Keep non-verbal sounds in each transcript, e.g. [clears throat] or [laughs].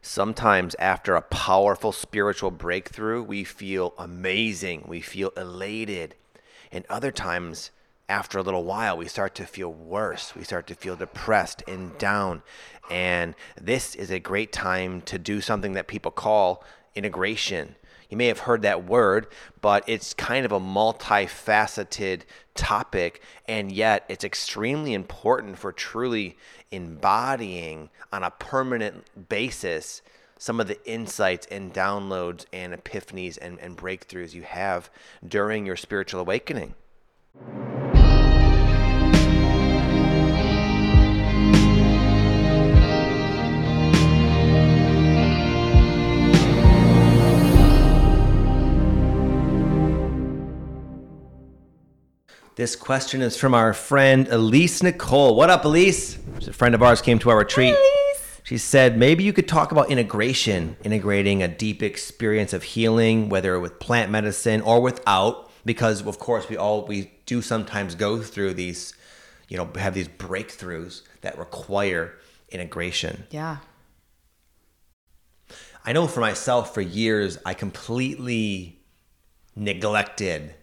Sometimes, after a powerful spiritual breakthrough, we feel amazing, we feel elated. And other times, after a little while, we start to feel worse. We start to feel depressed and down. And this is a great time to do something that people call integration. You may have heard that word, but it's kind of a multifaceted topic, and yet it's extremely important for truly embodying on a permanent basis some of the insights and downloads and epiphanies and, and breakthroughs you have during your spiritual awakening. This question is from our friend Elise Nicole. What up, Elise? She's a friend of ours came to our retreat. She said maybe you could talk about integration, integrating a deep experience of healing, whether with plant medicine or without, because of course we all we do sometimes go through these, you know, have these breakthroughs that require integration. Yeah. I know for myself for years I completely neglected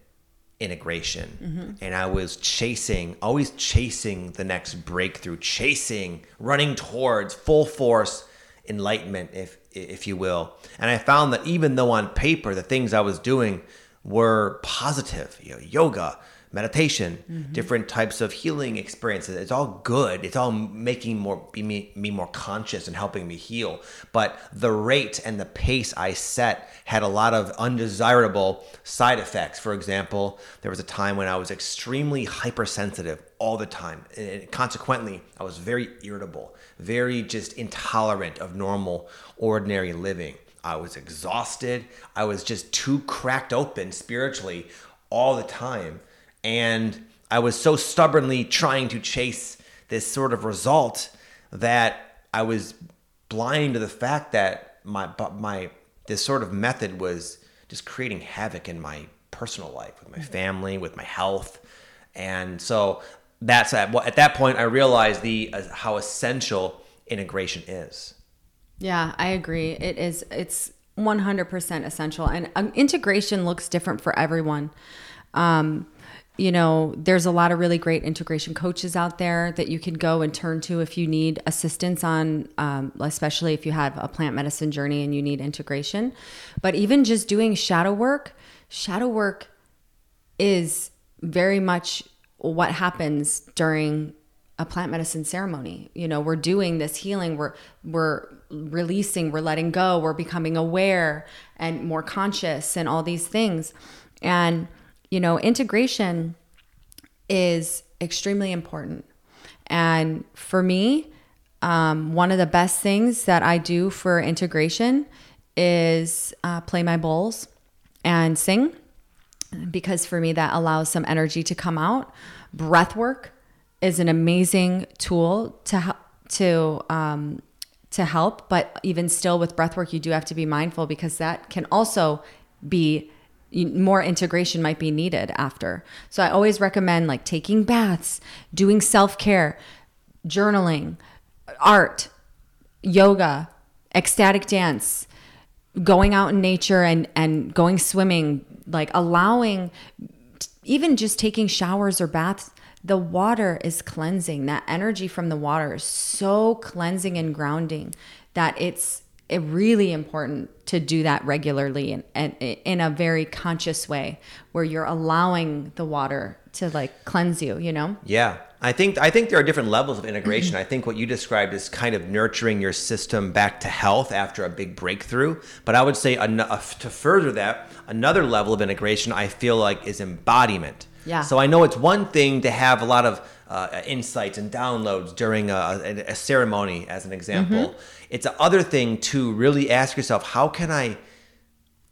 integration mm-hmm. and i was chasing always chasing the next breakthrough chasing running towards full force enlightenment if if you will and i found that even though on paper the things i was doing were positive you know yoga meditation, mm-hmm. different types of healing experiences. It's all good. It's all making more me, me more conscious and helping me heal. But the rate and the pace I set had a lot of undesirable side effects. For example, there was a time when I was extremely hypersensitive all the time. And consequently, I was very irritable, very just intolerant of normal, ordinary living. I was exhausted. I was just too cracked open spiritually all the time and I was so stubbornly trying to chase this sort of result that I was blind to the fact that my my this sort of method was just creating havoc in my personal life with my family, with my health, and so that's at at that point I realized the uh, how essential integration is. Yeah, I agree. It is. It's 100% essential, and um, integration looks different for everyone. Um, you know, there's a lot of really great integration coaches out there that you can go and turn to if you need assistance on, um, especially if you have a plant medicine journey and you need integration. But even just doing shadow work, shadow work is very much what happens during a plant medicine ceremony. You know, we're doing this healing, we're we're releasing, we're letting go, we're becoming aware and more conscious and all these things. And you know, integration is extremely important. And for me, um, one of the best things that I do for integration is uh, play my bowls and sing because for me that allows some energy to come out. Breath work is an amazing tool to help to um, to help, but even still with breath work, you do have to be mindful because that can also be more integration might be needed after. So I always recommend like taking baths, doing self-care, journaling, art, yoga, ecstatic dance, going out in nature and and going swimming, like allowing even just taking showers or baths the water is cleansing. That energy from the water is so cleansing and grounding that it's it really important to do that regularly and, and in a very conscious way where you're allowing the water to like cleanse you you know? Yeah. I think i think there are different levels of integration. I think what you described is kind of nurturing your system back to health after a big breakthrough. But i would say enough to further that another level of integration i feel like is embodiment. Yeah. So i know it's one thing to have a lot of uh, insights and downloads during a, a, a ceremony, as an example. Mm-hmm. It's a other thing to really ask yourself, how can I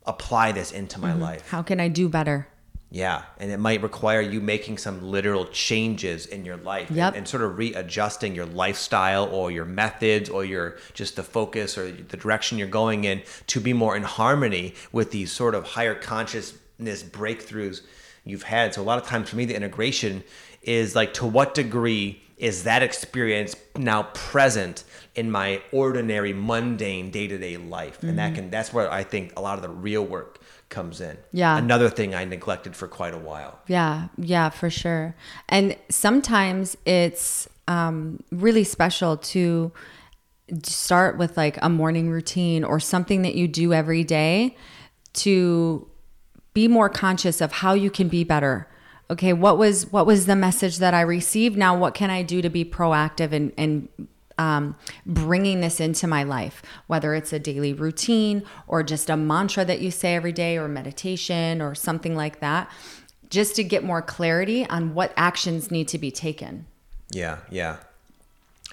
apply this into my mm-hmm. life? How can I do better? Yeah, and it might require you making some literal changes in your life yep. and, and, sort of readjusting your lifestyle or your methods or your just the focus or the direction you're going in to be more in harmony with these sort of higher consciousness breakthroughs you've had. So a lot of times for me, the integration is like to what degree is that experience now present in my ordinary mundane day-to-day life and that can that's where i think a lot of the real work comes in Yeah. another thing i neglected for quite a while Yeah, yeah, for sure. And sometimes it's um, really special to start with like a morning routine or something that you do every day to be more conscious of how you can be better. Okay, what was what was the message that I received? Now, what can I do to be proactive and and um, bringing this into my life, whether it's a daily routine or just a mantra that you say every day or meditation or something like that, just to get more clarity on what actions need to be taken. Yeah, yeah.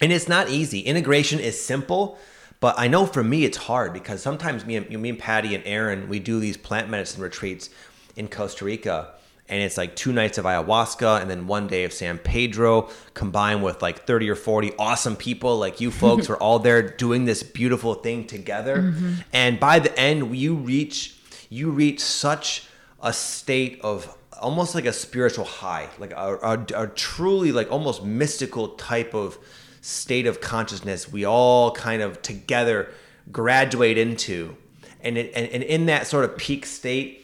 And it's not easy. Integration is simple, but I know for me it's hard because sometimes me and me and Pattie and Aaron we do these plant medicine retreats in Costa Rica, and it's like two nights of ayahuasca and then one day of San Pedro combined with like 30 or 40 awesome people like you folks [laughs] are all there doing this beautiful thing together. Mm-hmm. And by the end you reach you reach such a state of almost like a spiritual high, like a, a, a truly like almost mystical type of state of consciousness we all kind of together graduate into. And, it, and, and in that sort of peak state,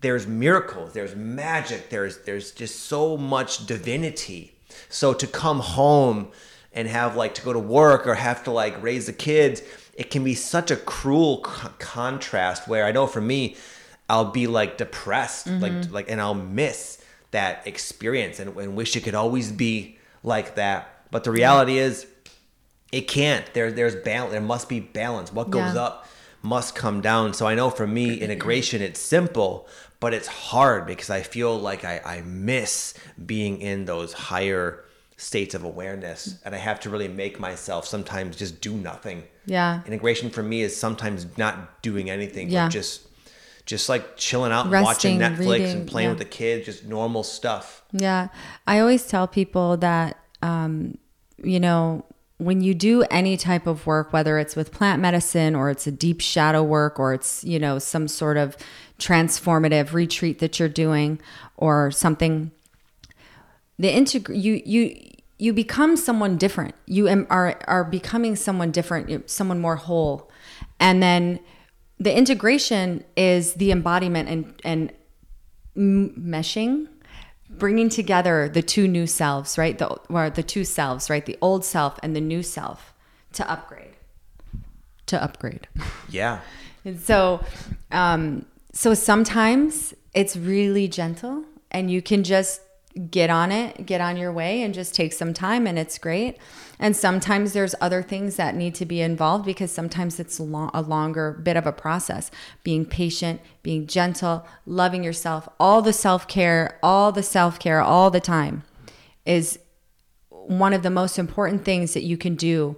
there's miracles, there's magic, there's there's just so much divinity. So to come home and have like to go to work or have to like raise the kids, it can be such a cruel co- contrast. Where I know for me, I'll be like depressed, like mm-hmm. like, and I'll miss that experience and, and wish it could always be like that. But the reality is, it can't. There there's balance. There must be balance. What goes Yeah. up must come down. So I know for me, [clears throat] integration, it's simple, but it's hard because I feel like I, I miss being in those higher states of awareness. And I have to really make myself sometimes just do nothing. Yeah. Integration for me is sometimes not doing anything, Yeah. but just just like chilling out and Resting, watching Netflix reading, and playing yeah. with the kids, just normal stuff. Yeah. I always tell people that, um, you know, when you do any type of work, whether it's with plant medicine or it's a deep shadow work or it's, you know, some sort of transformative retreat that you're doing or something, the integ- you, you, you become someone different. You am, are, are becoming someone different, someone more whole. And then the integration is the embodiment and, and meshing bringing together the two new selves right? The or the two selves right? The old self and the new self to upgrade. To upgrade. [laughs] Yeah. and so um so sometimes it's really gentle and you can just get on it get on your way and just take some time and it's great. And sometimes there's other things that need to be involved because sometimes it's lo- a longer bit of a process. Being patient being gentle loving yourself all the self-care all the self-care all the time is one of the most important things that you can do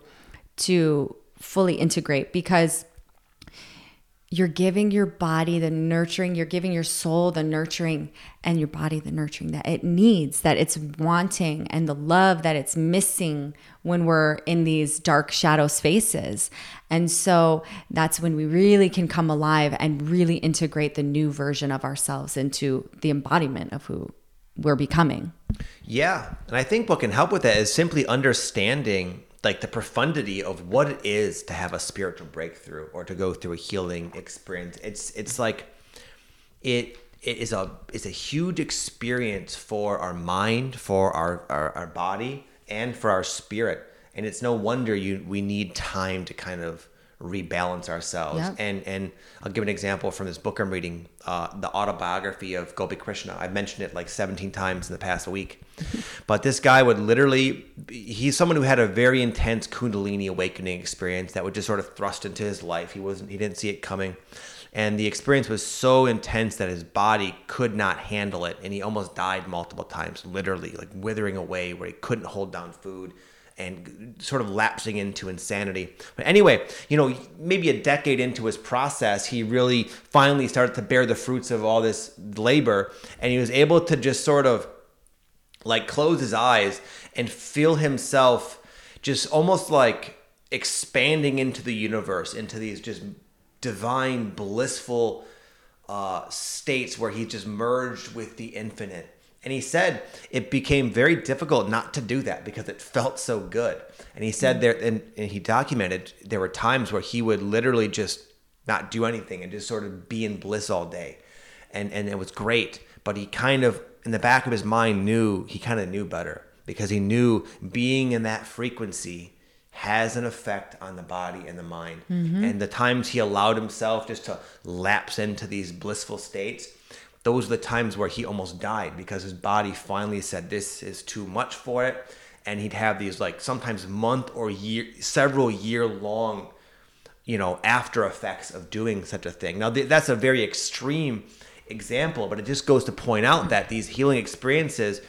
to fully integrate because you're giving your body the nurturing, you're giving your soul the nurturing, and your body the nurturing that it needs, that it's wanting, and the love that it's missing when we're in these dark shadow spaces. And so that's when we really can come alive and really integrate the new version of ourselves into the embodiment of who we're becoming. Yeah. And I think what can help with that is simply understanding like the profundity of what it is to have a spiritual breakthrough or to go through a healing experience. It's it's like it it is a it's a huge experience for our mind, for our, our, our body, and for our spirit. And it's no wonder you we need time to kind of rebalance ourselves. Yep. And and I'll give an example from this book I'm reading, uh, the autobiography of Gopi Krishna. I've mentioned it like 17 times in the past week. [laughs] but this guy would literally he's someone who had a very intense kundalini awakening experience that would just sort of thrust into his life. He wasn't he didn't see it coming. And the experience was so intense that his body could not handle it and he almost died multiple times, literally like withering away where he couldn't hold down food and sort of lapsing into insanity. But anyway, you know, maybe a decade into his process, he really finally started to bear the fruits of all this labor and he was able to just sort of like close his eyes and feel himself just almost like expanding into the universe, into these just divine, blissful uh, states where he just merged with the infinite. And he said it became very difficult not to do that because it felt so good. And he said mm. there, and, and he documented there were times where he would literally just not do anything and just sort of be in bliss all day. And, and it was great. But he kind of, in the back of his mind, knew, he kind of knew better because he knew being in that frequency has an effect on the body and the mind. Mm-hmm. And the times he allowed himself just to lapse into these blissful states, those are the times where he almost died because his body finally said this is too much for it. And he'd have these like sometimes month or year several year long you know after effects of doing such a thing. Now th- that's a very extreme example but it just goes to point out that these healing experiences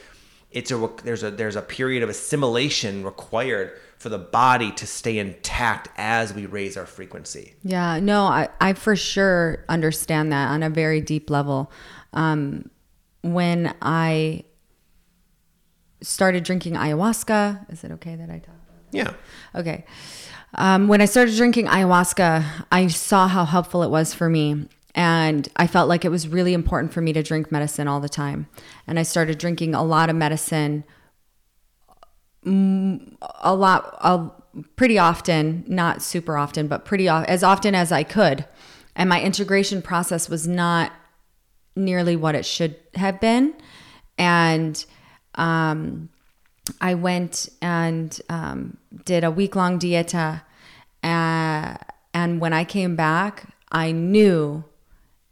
it's a there's a there's a period of assimilation required for the body to stay intact as we raise our frequency. Yeah, no, I, I for sure understand that on a very deep level. Um, when I started drinking ayahuasca, is it okay that I talk about yeah? Okay. Um, when I started drinking ayahuasca, I saw how helpful it was for me. And I felt like it was really important for me to drink medicine all the time. And I started drinking a lot of medicine a lot a, pretty often not super often but pretty o- as often as i could and my integration process was not nearly what it should have been and um, i went and um, did a week-long dieta uh, and when i came back i knew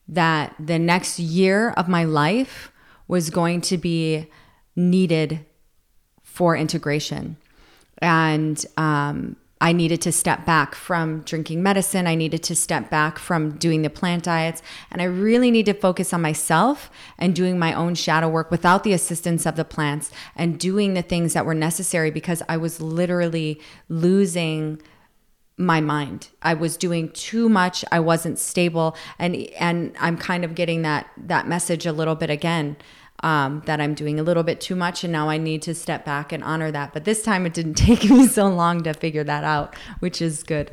that the next year of my life was going to be needed for integration. And um, I needed to step back from drinking medicine. I needed to step back from doing the plant diets. And I really need to focus on myself and doing my own shadow work without the assistance of the plants and doing the things that were necessary because I was literally losing my mind. I was doing too much. I wasn't stable, and and I'm kind of getting that that message a little bit again um, that I'm doing a little bit too much, and now I need to step back and honor that. But this time, it didn't [laughs] take me so long to figure that out, which is good.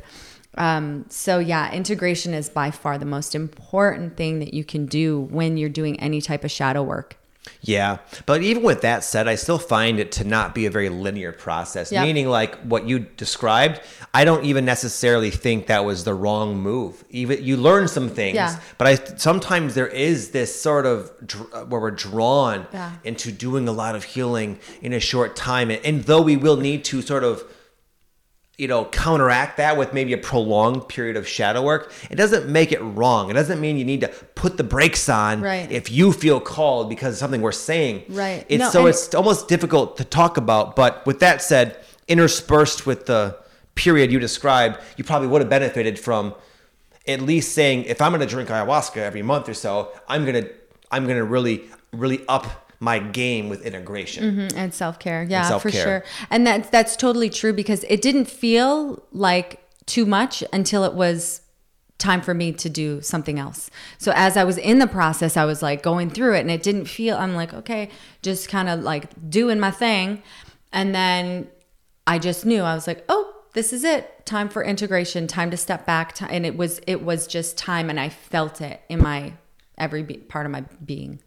Um, so yeah, integration is by far the most important thing that you can do when you're doing any type of shadow work. Yeah, but even with that said, I still find it to not be a very linear process. Yep. Meaning, like what you described, I don't even necessarily think that was the wrong move. Even you learn some things, Yeah. but I sometimes there is this sort of dr- where we're drawn Yeah. into doing a lot of healing in a short time, and, and though we will need to sort of you know, counteract that with maybe a prolonged period of shadow work, it doesn't make it wrong. It doesn't mean you need to put the brakes on Right. if you feel called because of something we're saying. Right. It's No, so it's almost difficult to talk about. But with that said, interspersed with the period you described, you probably would have benefited from at least saying, if I'm going to drink ayahuasca every month or so, I'm going to I'm going to really really up my game with integration. Mm-hmm, and self-care. Yeah for sure. And that's that's totally true because it didn't feel like too much until it was time for me to do something else. So as i was in the process i was like going through it and it didn't feel i'm like okay just kind of like doing my thing. And then i just knew i was like oh this is it. Time for integration time to step back and it was it was just time and i felt it in my every be- part of my being